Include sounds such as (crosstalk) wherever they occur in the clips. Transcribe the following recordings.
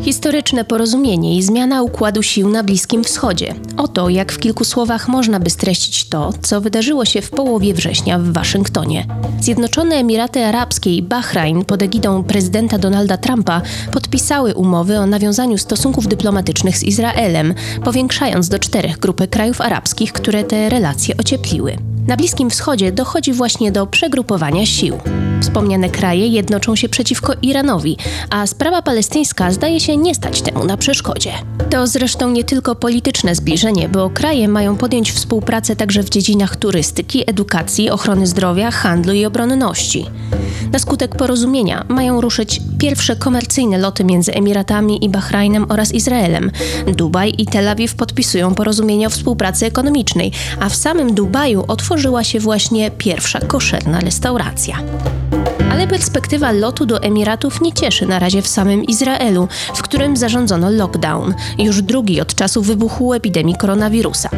Historyczne porozumienie i zmiana układu sił na Bliskim Wschodzie. Oto, jak w kilku słowach można by streścić to, co wydarzyło się w połowie września w Waszyngtonie. Zjednoczone Emiraty Arabskie i Bahrain pod egidą prezydenta Donalda Trumpa podpisały umowy o nawiązaniu stosunków dyplomatycznych z Izraelem, powiększając do czterech grupy krajów arabskich, które te relacje ociepliły. Na Bliskim Wschodzie dochodzi właśnie do przegrupowania sił. Wspomniane kraje jednoczą się przeciwko Iranowi, a sprawa palestyńska zdaje się nie stać temu na przeszkodzie. To zresztą nie tylko polityczne zbliżenie, bo kraje mają podjąć współpracę także w dziedzinach turystyki, edukacji, ochrony zdrowia, handlu i obronności. Na skutek porozumienia mają ruszyć pierwsze komercyjne loty między Emiratami i Bahrajnem oraz Izraelem. Dubaj i Tel Awiw podpisują porozumienie o współpracy ekonomicznej, a w samym Dubaju otworzyła się właśnie pierwsza koszerna restauracja. Ale perspektywa lotu do Emiratów nie cieszy na razie w samym Izraelu, w którym zarządzono lockdown, już drugi od czasu wybuchu epidemii koronawirusa.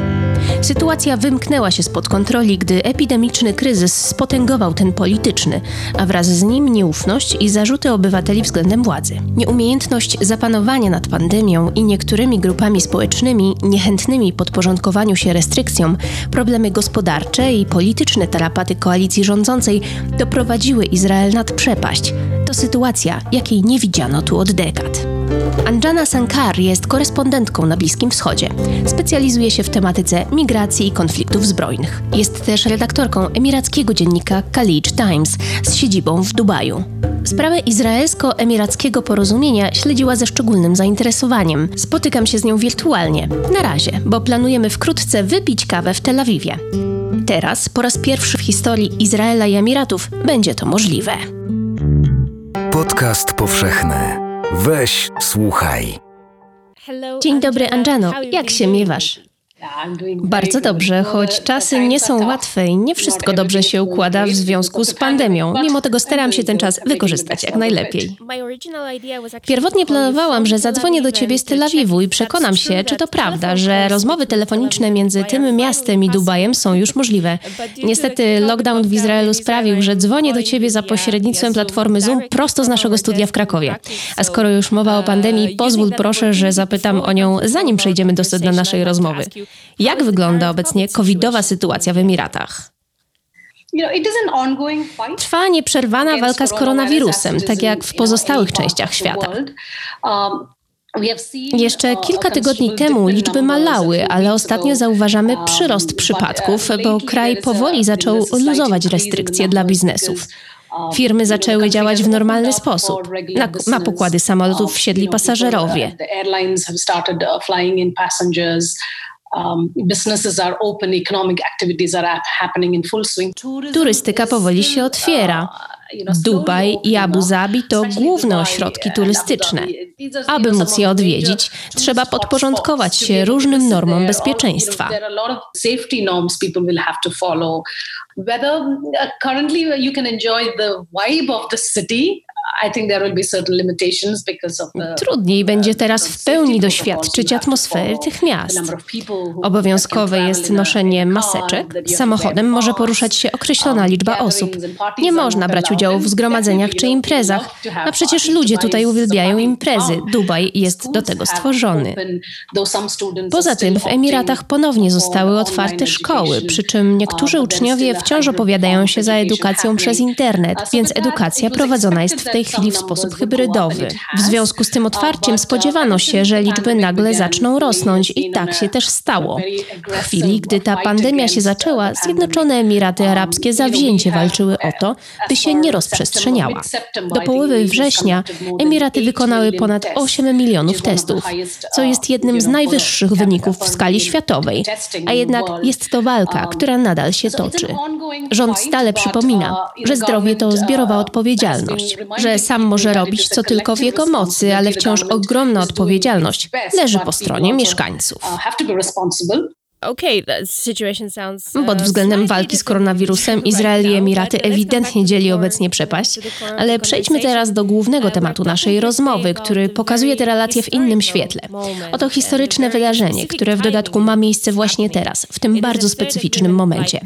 Sytuacja wymknęła się spod kontroli, gdy epidemiczny kryzys spotęgował ten polityczny, a wraz z nim nieufność i zarzuty obywateli względem władzy. Nieumiejętność zapanowania nad pandemią i niektórymi grupami społecznymi niechętnymi podporządkowaniu się restrykcjom, problemy gospodarcze i polityczne tarapaty koalicji rządzącej doprowadziły Izrael nad przepaść. To sytuacja, jakiej nie widziano tu od dekad. Anjana Sankar jest korespondentką na Bliskim Wschodzie. Specjalizuje się w tematyce migracji i konfliktów zbrojnych. Jest też redaktorką emirackiego dziennika Khalij Times z siedzibą w Dubaju. Sprawę izraelsko-emirackiego porozumienia śledziła ze szczególnym zainteresowaniem. Spotykam się z nią wirtualnie. Na razie, bo planujemy wkrótce wypić kawę w Tel Awiwie. Teraz, po raz pierwszy w historii Izraela i Emiratów, będzie to możliwe. Podcast powszechny. Weź, słuchaj. Dzień dobry, Anjano. Jak się miewasz? Bardzo dobrze, choć czasy nie są łatwe i nie wszystko dobrze się układa w związku z pandemią. Mimo tego staram się ten czas wykorzystać jak najlepiej. Pierwotnie planowałam, że zadzwonię do ciebie z Tel Awiwu i przekonam się, czy to prawda, że rozmowy telefoniczne między tym miastem i Dubajem są już możliwe. Niestety lockdown w Izraelu sprawił, że dzwonię do ciebie za pośrednictwem platformy Zoom prosto z naszego studia w Krakowie. A skoro już mowa o pandemii, pozwól proszę, że zapytam o nią zanim przejdziemy do sedna naszej rozmowy. Jak wygląda obecnie covidowa sytuacja w Emiratach? Trwa nieprzerwana walka z koronawirusem, tak jak w pozostałych częściach świata. Jeszcze kilka tygodni temu liczby malały, ale ostatnio zauważamy przyrost przypadków, bo kraj powoli zaczął luzować restrykcje dla biznesów. Firmy zaczęły działać w normalny sposób. Na, na pokłady samolotów wsiedli pasażerowie. Turystyka powoli się otwiera. Dubaj i Abu Zabi to główne ośrodki turystyczne. Aby móc je odwiedzić, trzeba podporządkować się różnym normom bezpieczeństwa. Whether uh, currently you can enjoy the vibe of the city Trudniej będzie teraz w pełni doświadczyć atmosfery tych miast. Obowiązkowe jest noszenie maseczek. Samochodem może poruszać się określona liczba osób. Nie można brać udziału w zgromadzeniach czy imprezach. A przecież ludzie tutaj uwielbiają imprezy. Dubaj jest do tego stworzony. Poza tym w Emiratach ponownie zostały otwarte szkoły, przy czym niektórzy uczniowie wciąż opowiadają się za edukacją przez internet, więc edukacja prowadzona jest w tej chwili w sposób hybrydowy. W związku z tym otwarciem spodziewano się, że liczby nagle zaczną rosnąć i tak się też stało. W chwili, gdy ta pandemia się zaczęła, Zjednoczone Emiraty Arabskie zawzięcie walczyły o to, by się nie rozprzestrzeniała. Do połowy września Emiraty wykonały ponad 8 milionów testów, co jest jednym z najwyższych wyników w skali światowej, a jednak jest to walka, która nadal się toczy. Rząd stale przypomina, że zdrowie to zbiorowa odpowiedzialność, że sam może robić co tylko w jego mocy, ale wciąż ogromna odpowiedzialność leży po stronie mieszkańców. Pod względem walki z koronawirusem Izrael i Emiraty ewidentnie dzieli obecnie przepaść, ale przejdźmy teraz do głównego tematu naszej rozmowy, który pokazuje te relacje w innym świetle. Oto historyczne wydarzenie, które w dodatku ma miejsce właśnie teraz, w tym bardzo specyficznym momencie.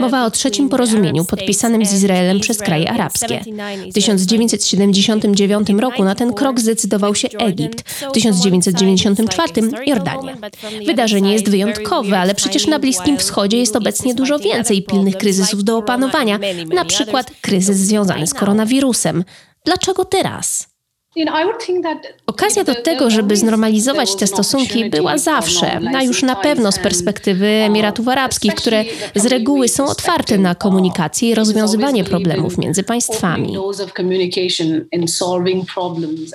Mowa o trzecim porozumieniu podpisanym z Izraelem przez kraje arabskie. W 1979 roku na ten krok zdecydował się Egipt, w 1994 Jordania. Wydarzenie jest wyjątkowe, ale przecież na Bliskim Wschodzie jest obecnie dużo więcej pilnych kryzysów do opanowania, na przykład kryzys związany z koronawirusem. Dlaczego teraz? Okazja do tego, żeby znormalizować te stosunki, była zawsze, a już na pewno z perspektywy Emiratów Arabskich, które z reguły są otwarte na komunikację i rozwiązywanie problemów między państwami.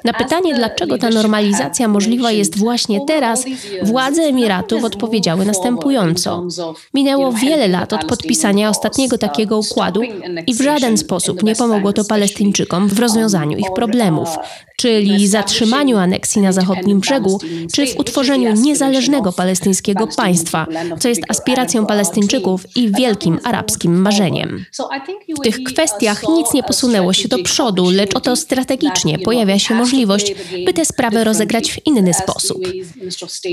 Na pytanie, dlaczego ta normalizacja możliwa jest właśnie teraz, władze Emiratów odpowiedziały następująco. Minęło wiele lat od podpisania ostatniego takiego układu i w żaden sposób nie pomogło to Palestyńczykom w rozwiązaniu ich problemów czyli zatrzymaniu aneksji na zachodnim brzegu, czy w utworzeniu niezależnego palestyńskiego państwa, co jest aspiracją Palestyńczyków i wielkim arabskim marzeniem. W tych kwestiach nic nie posunęło się do przodu, lecz oto strategicznie pojawia się możliwość, by tę sprawę rozegrać w inny sposób.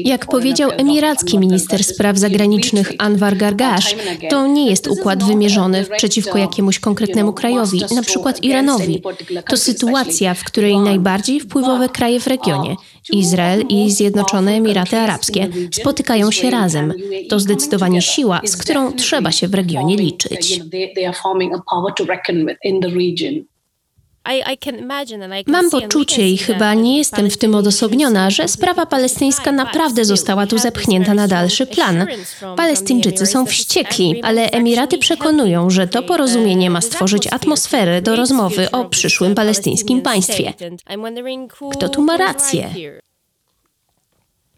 Jak powiedział emiracki minister spraw zagranicznych Anwar Gargash, to nie jest układ wymierzony przeciwko jakiemuś konkretnemu krajowi, na przykład Iranowi. To sytuacja, w której najbardziej najbardziej wpływowe kraje w regionie Izrael i Zjednoczone Emiraty Arabskie spotykają się razem. To zdecydowanie siła, z którą trzeba się w regionie liczyć. Mam poczucie i chyba nie jestem w tym odosobniona, że sprawa palestyńska naprawdę została tu zepchnięta na dalszy plan. Palestyńczycy są wściekli, ale Emiraty przekonują, że to porozumienie ma stworzyć atmosferę do rozmowy o przyszłym palestyńskim państwie. Kto tu ma rację?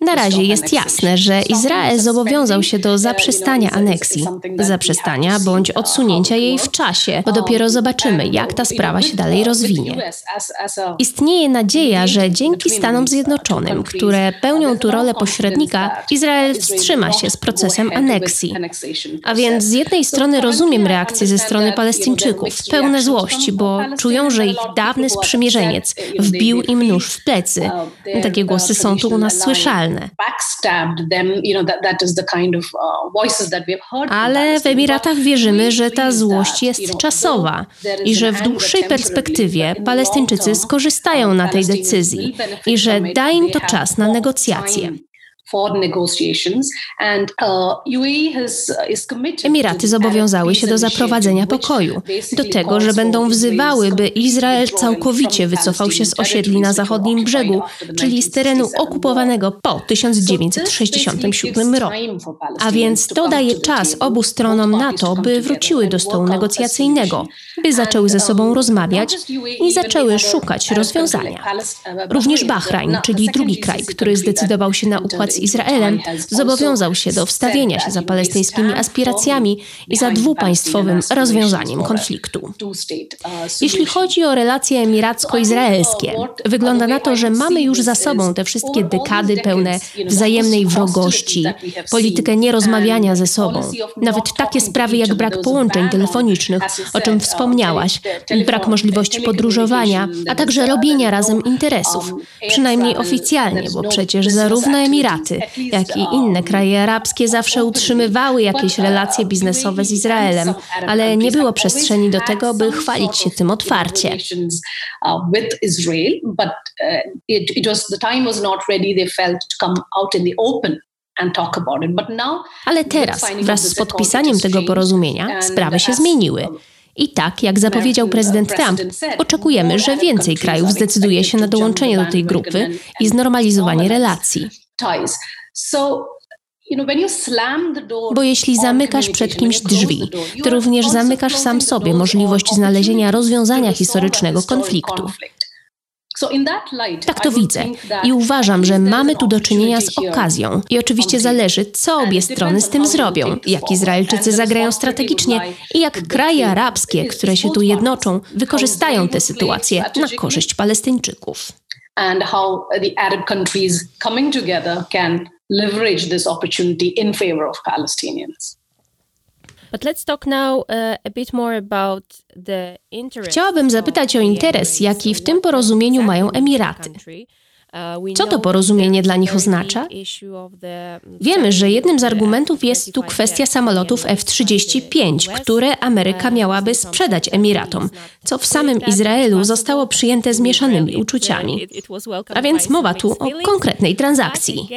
Na razie jest jasne, że Izrael zobowiązał się do zaprzestania aneksji, zaprzestania bądź odsunięcia jej w czasie, bo dopiero zobaczymy, jak ta sprawa się dalej rozwinie. Istnieje nadzieja, że dzięki Stanom Zjednoczonym, które pełnią tu rolę pośrednika, Izrael wstrzyma się z procesem aneksji. A więc z jednej strony rozumiem reakcję ze strony Palestyńczyków, pełne złości, bo czują, że ich dawny sprzymierzeniec wbił im nóż w plecy. Takie głosy są tu u nas słyszalne. Ale w Emiratach wierzymy, że ta złość jest czasowa i że w dłuższej perspektywie Palestyńczycy skorzystają na tej decyzji i że da im to czas na negocjacje. Uh, Emiraty zobowiązały się do zaprowadzenia pokoju, do tego, że będą wzywały, by Izrael całkowicie wycofał się z osiedli na zachodnim brzegu, czyli z terenu okupowanego po 1967 roku. A więc to daje czas obu stronom na to, by wróciły do stołu negocjacyjnego, by zaczęły ze sobą rozmawiać i zaczęły szukać rozwiązania. Również Bahrajn, czyli drugi kraj, który zdecydował się na układ z Izraelem, zobowiązał się do wstawienia się za palestyńskimi aspiracjami i za dwupaństwowym rozwiązaniem konfliktu. Jeśli chodzi o relacje emiracko-izraelskie, wygląda na to, że mamy już za sobą te wszystkie dekady pełne wzajemnej wrogości, politykę nierozmawiania ze sobą, nawet takie sprawy jak brak połączeń telefonicznych, o czym wspomniałaś, brak możliwości podróżowania, a także robienia razem interesów, przynajmniej oficjalnie, bo przecież zarówno Emiraty, jak i inne kraje arabskie zawsze utrzymywały jakieś relacje biznesowe z Izraelem, ale nie było przestrzeni do tego, by chwalić się tym otwarcie. Ale teraz, wraz z podpisaniem tego porozumienia, sprawy się zmieniły. I tak, jak zapowiedział prezydent Trump, oczekujemy, że więcej krajów zdecyduje się na dołączenie do tej grupy i znormalizowanie relacji. Bo jeśli zamykasz przed kimś drzwi, to również zamykasz sam sobie możliwość znalezienia rozwiązania historycznego konfliktu. Tak to widzę i uważam, że mamy tu do czynienia z okazją. I oczywiście zależy, co obie strony z tym zrobią, jak Izraelczycy zagrają strategicznie i jak kraje arabskie, które się tu jednoczą, wykorzystają tę sytuację na korzyść Palestyńczyków. And how the Arab countries coming together can leverage this opportunity in favor of Palestinians. Chciałabym zapytać o interes, jaki w tym porozumieniu mają Emiraty. Co to porozumienie dla nich oznacza? Wiemy, że jednym z argumentów jest tu kwestia samolotów F-35, które Ameryka miałaby sprzedać Emiratom, co w samym Izraelu zostało przyjęte z mieszanymi uczuciami. A więc mowa tu o konkretnej transakcji.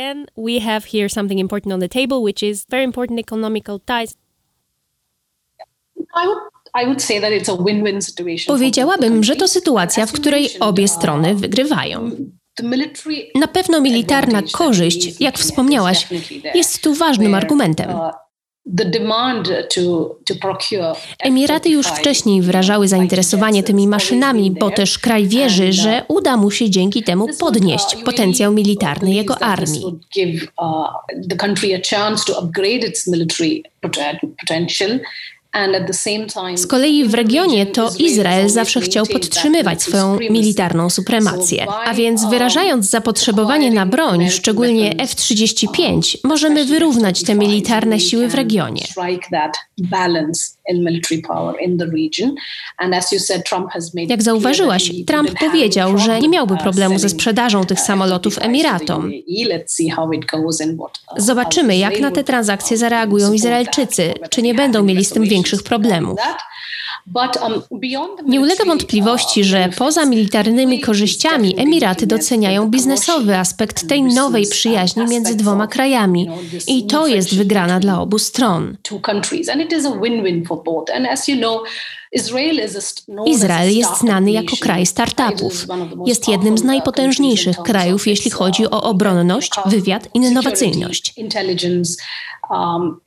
Powiedziałabym, że to sytuacja, w której obie strony wygrywają. Na pewno militarna korzyść, jak wspomniałaś, jest tu ważnym argumentem. Emiraty już wcześniej wyrażały zainteresowanie tymi maszynami, bo też kraj wierzy, że uda mu się dzięki temu podnieść potencjał militarny jego armii. Z kolei w regionie to Izrael zawsze chciał podtrzymywać swoją militarną supremację. A więc wyrażając zapotrzebowanie na broń, szczególnie F-35, możemy wyrównać te militarne siły w regionie. Jak zauważyłaś, Trump powiedział, że nie miałby problemu ze sprzedażą tych samolotów Emiratom. Zobaczymy, jak na te transakcje zareagują Izraelczycy, czy nie będą mieli z tym większych problemów. Um, Nie ulega wątpliwości, że poza militarnymi korzyściami Emiraty doceniają biznesowy aspekt tej nowej przyjaźni między dwoma krajami. I to jest wygrana dla obu stron. Izrael jest znany jako kraj startupów. Jest jednym z najpotężniejszych krajów, jeśli chodzi o obronność, wywiad, innowacyjność. Um,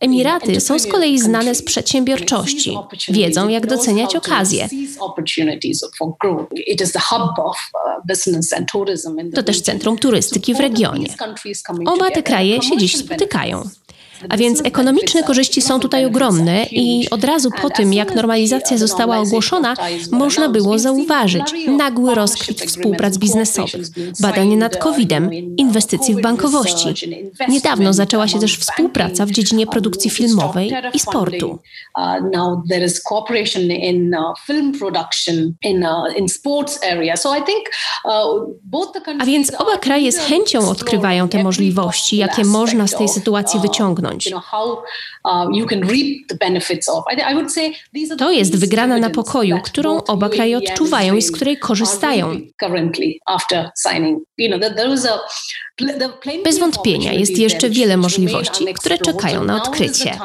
Emiraty są z kolei znane z przedsiębiorczości. Wiedzą, jak doceniać okazje. To też centrum turystyki w regionie. Oba te kraje się dziś spotykają. A więc ekonomiczne korzyści są tutaj ogromne i od razu po tym, jak normalizacja została ogłoszona, można było zauważyć nagły rozkwit współprac biznesowych, badań nad COVID-em, inwestycji w bankowości. Niedawno zaczęła się też współpraca w dziedzinie produkcji filmowej i sportu. A więc oba kraje z chęcią odkrywają te możliwości, jakie można z tej sytuacji wyciągnąć to jest wygrana na pokoju, którą oba kraje odczuwają i z której korzystają. Bez wątpienia jest jeszcze wiele możliwości, które czekają na odkrycie.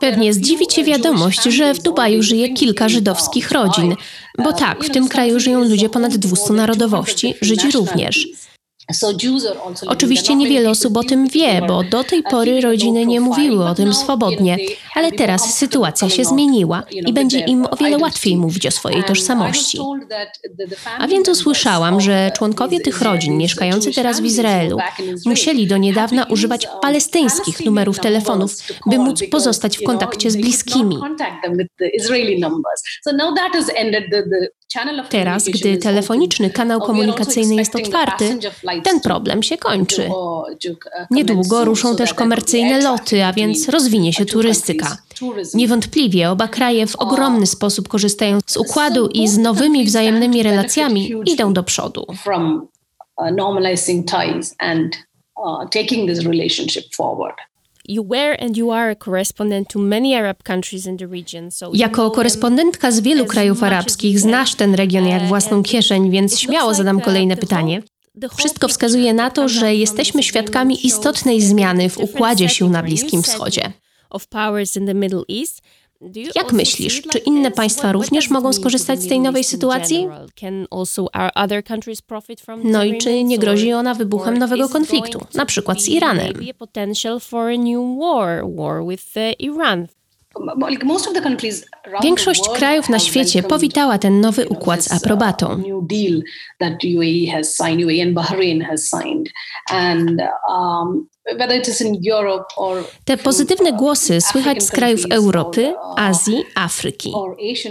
Pewnie zdziwi Cię wiadomość, że w Dubaju żyje kilka żydowskich rodzin, bo tak, w tym kraju żyją ludzie ponad 200 narodowości, Żydzi również. Oczywiście niewiele osób o tym wie, bo do tej pory rodziny nie mówiły o tym swobodnie, ale teraz sytuacja się zmieniła i będzie im o wiele łatwiej mówić o swojej tożsamości. A więc usłyszałam, że członkowie tych rodzin mieszkający teraz w Izraelu musieli do niedawna używać palestyńskich numerów telefonów, by móc pozostać w kontakcie z bliskimi. Teraz, gdy telefoniczny kanał komunikacyjny jest otwarty, ten problem się kończy. Niedługo ruszą też komercyjne loty, a więc rozwinie się turystyka. Niewątpliwie oba kraje w ogromny sposób korzystają z układu i z nowymi wzajemnymi relacjami idą do przodu. Taking this relationship forward. Jako korespondentka z wielu krajów arabskich znasz ten region jak własną kieszeń, więc śmiało zadam kolejne pytanie. Wszystko wskazuje na to, że jesteśmy świadkami istotnej zmiany w układzie sił na Bliskim Wschodzie. Jak myślisz, czy inne państwa również mogą skorzystać z tej nowej sytuacji? No i czy nie grozi ona wybuchem nowego konfliktu, na przykład z Iranem? Większość krajów na świecie powitała ten nowy układ z aprobatą. Te pozytywne głosy słychać z krajów Europy, Azji, Afryki.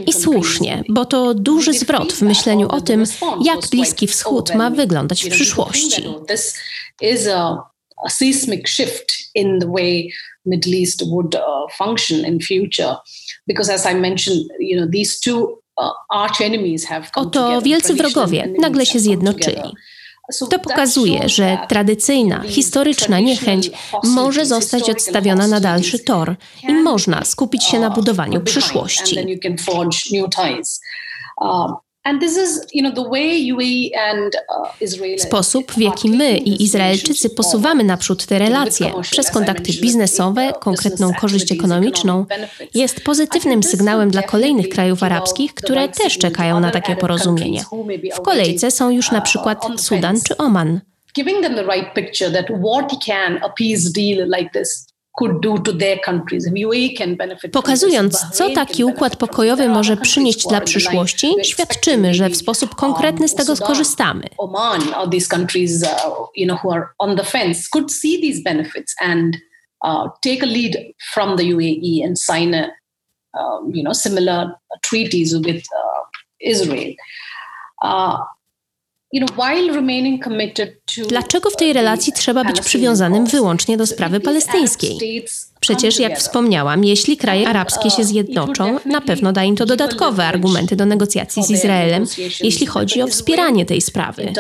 I słusznie, bo to duży zwrot w myśleniu o tym, jak Bliski Wschód ma wyglądać w przyszłości. A seismic shift in the way Middle East would uh, function in future, because as I mentioned, you know these two uh, arch enemies have come Oto wielcy wrogowie nagle się zjednoczyli. To pokazuje, że tradycyjna, historyczna niechęć może zostać odstawiona na dalszy tor i można skupić się na budowaniu przyszłości. Sposób, w jaki my i Izraelczycy posuwamy naprzód te relacje. przez kontakty biznesowe, konkretną korzyść ekonomiczną, jest pozytywnym sygnałem dla kolejnych krajów arabskich, które też czekają na takie porozumienie. W kolejce są już na przykład Sudan czy Oman. Giving them the right picture that what can a peace deal like this Pokazując, co taki układ pokojowy może przynieść dla przyszłości, świadczymy, że w sposób konkretny z tego skorzystamy. Uh, uh, take a lead from the UAE and sign a, you know, similar treaties with Israel. Uh, Dlaczego w tej relacji trzeba być przywiązanym wyłącznie do sprawy palestyńskiej? Przecież, jak wspomniałam, jeśli kraje arabskie się zjednoczą, na pewno da im to dodatkowe argumenty do negocjacji z Izraelem, jeśli chodzi o wspieranie tej sprawy.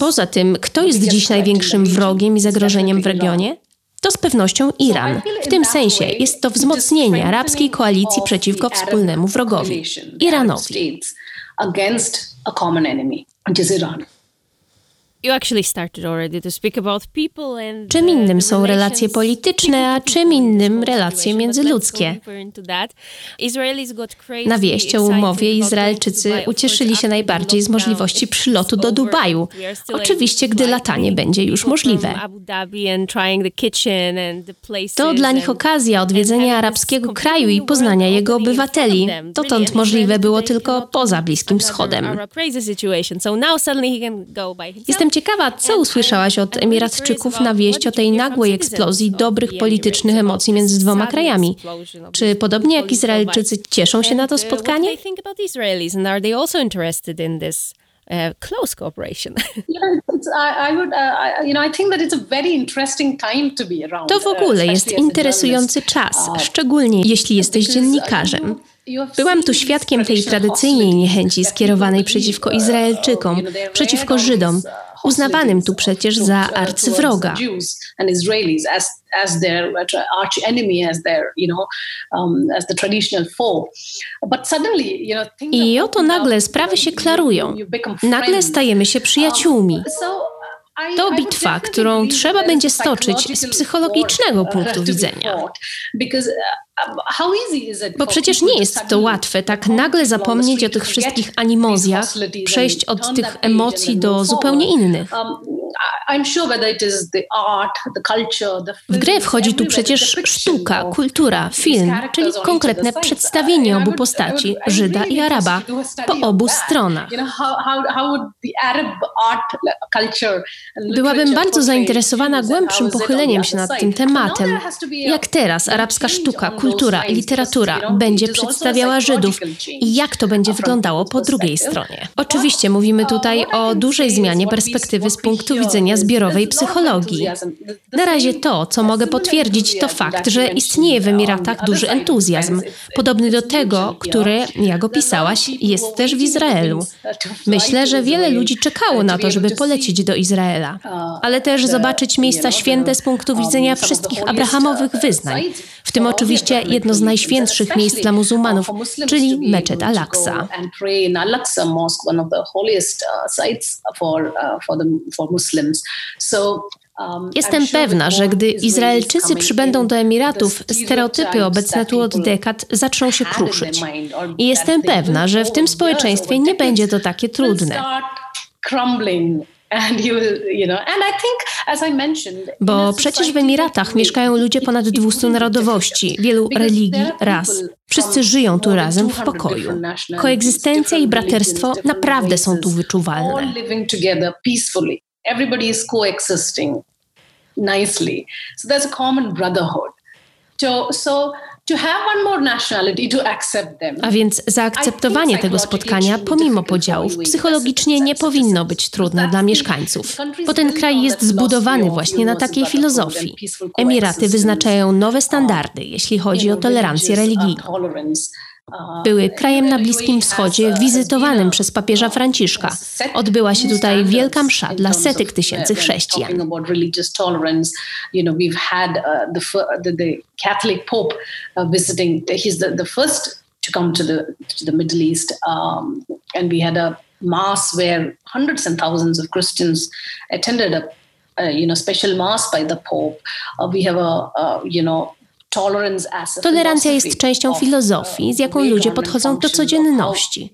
Poza tym, kto jest dziś największym wrogiem i zagrożeniem w regionie? To z pewnością Iran. W tym sensie jest to wzmocnienie arabskiej koalicji przeciwko wspólnemu wrogowi Iranowi. Czym innym są relacje polityczne, a czym innym relacje międzyludzkie. Na wieść o umowie Izraelczycy ucieszyli się najbardziej z możliwości przylotu do Dubaju. Oczywiście, gdy latanie będzie już możliwe. To dla nich okazja odwiedzenia arabskiego kraju i poznania jego obywateli. Dotąd możliwe było tylko poza Bliskim Wschodem. Jestem Jestem ciekawa, co usłyszałaś od Emiratczyków na wieść o tej nagłej eksplozji dobrych politycznych emocji między dwoma krajami. Czy podobnie jak Izraelczycy cieszą się na to spotkanie? close cooperation. (laughs) To w ogóle jest interesujący czas, uh, szczególnie jeśli jesteś dziennikarzem. Byłam tu świadkiem tej tradycyjnej niechęci skierowanej przeciwko Izraelczykom, przeciwko Żydom, uznawanym tu przecież za arcywroga. I oto nagle sprawy się klarują. Nagle stajemy się przyjaciółmi. To bitwa, którą trzeba będzie stoczyć z psychologicznego punktu widzenia. Bo przecież nie jest to łatwe tak nagle zapomnieć o tych wszystkich animozjach, przejść od tych emocji do zupełnie innych. W grę wchodzi tu przecież sztuka, kultura, film, czyli konkretne przedstawienie obu postaci, Żyda i Araba, po obu stronach. Byłabym bardzo zainteresowana głębszym pochyleniem się nad tym tematem. Jak teraz arabska sztuka, kultura i literatura będzie przedstawiała Żydów i jak to będzie wyglądało po drugiej stronie. Oczywiście mówimy tutaj o dużej zmianie perspektywy z punktu widzenia zbiorowej psychologii. Na razie to, co mogę potwierdzić, to fakt, że istnieje w Emiratach duży entuzjazm, podobny do tego, który, jak opisałaś, jest też w Izraelu. Myślę, że wiele ludzi czekało na to, żeby polecieć do Izraela, ale też zobaczyć miejsca święte z punktu widzenia wszystkich abrahamowych wyznań, w tym oczywiście jedno z najświętszych miejsc dla muzułmanów, czyli meczet Al-Aqsa. Jestem pewna, że gdy Izraelczycy przybędą do Emiratów, stereotypy obecne tu od dekad zaczną się kruszyć. I jestem pewna, że w tym społeczeństwie nie będzie to takie trudne. Bo przecież w Emiratach mieszkają ludzie ponad 200 narodowości, wielu religii, ras. Wszyscy żyją tu razem w pokoju. Koegzystencja i braterstwo naprawdę są tu wyczuwalne. Everybody is coexisting nicely. So there's a common brotherhood. So, so a więc zaakceptowanie tego spotkania, pomimo podziałów, psychologicznie nie powinno być trudne dla mieszkańców, bo ten kraj jest zbudowany właśnie na takiej filozofii. Emiraty wyznaczają nowe standardy, jeśli chodzi o tolerancję religijną. Były krajem na Bliskim Wschodzie wizytowanym przez papieża Franciszka. Odbyła się tutaj wielka msza dla setek tysięcy chrześcijan. to the to the Middle East, um, we had a where hundreds and thousands of attended a you know special mass by the Pope. Uh, we have a, a you know Tolerancja jest częścią uh, filozofii, z jaką ludzie podchodzą do codzienności.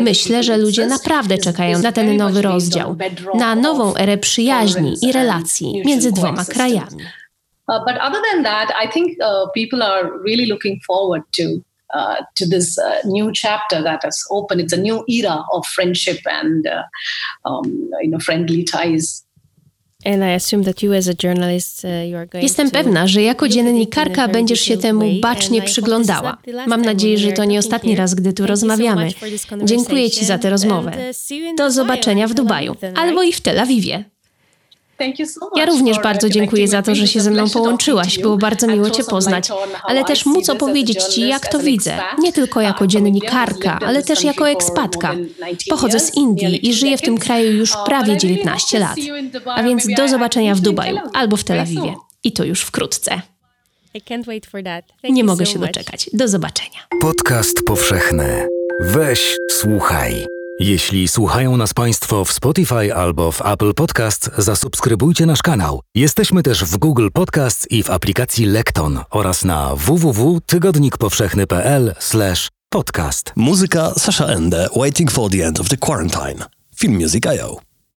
Myślę, że ludzie naprawdę czekają na ten nowy rozdział, na nową erę przyjaźni i relacji między dwoma krajami. Uh, but other than that, I think uh, people are really looking forward to uh, to this uh, new chapter that has opened. It's a new era of friendship and uh, um, you know friendly ties. Jestem pewna, że jako dziennikarka będziesz się temu bacznie przyglądała. Mam nadzieję, że to nie ostatni raz, gdy tu rozmawiamy. Dziękuję Ci za tę rozmowę. Uh, Do zobaczenia w Dubaju albo i w Tel Awiwie. Ja również bardzo dziękuję za to, że się ze mną połączyłaś. Było bardzo miło Cię poznać, ale też móc opowiedzieć Ci, jak to widzę. Nie tylko jako dziennikarka, ale też jako ekspatka. Pochodzę z Indii i żyję w tym kraju już prawie 19 lat. A więc do zobaczenia w Dubaju albo w Tel Awiwie. I to już wkrótce. Nie mogę się doczekać. Do zobaczenia. Podcast powszechny. Weź, słuchaj. Jeśli słuchają nas Państwo w Spotify albo w Apple Podcast, zasubskrybujcie nasz kanał. Jesteśmy też w Google Podcast i w aplikacji Lekton oraz na www.tygodnikpowszechny.pl/podcast. Muzyka Sasha Ende, Waiting for the End of the Quarantine. Film Music.io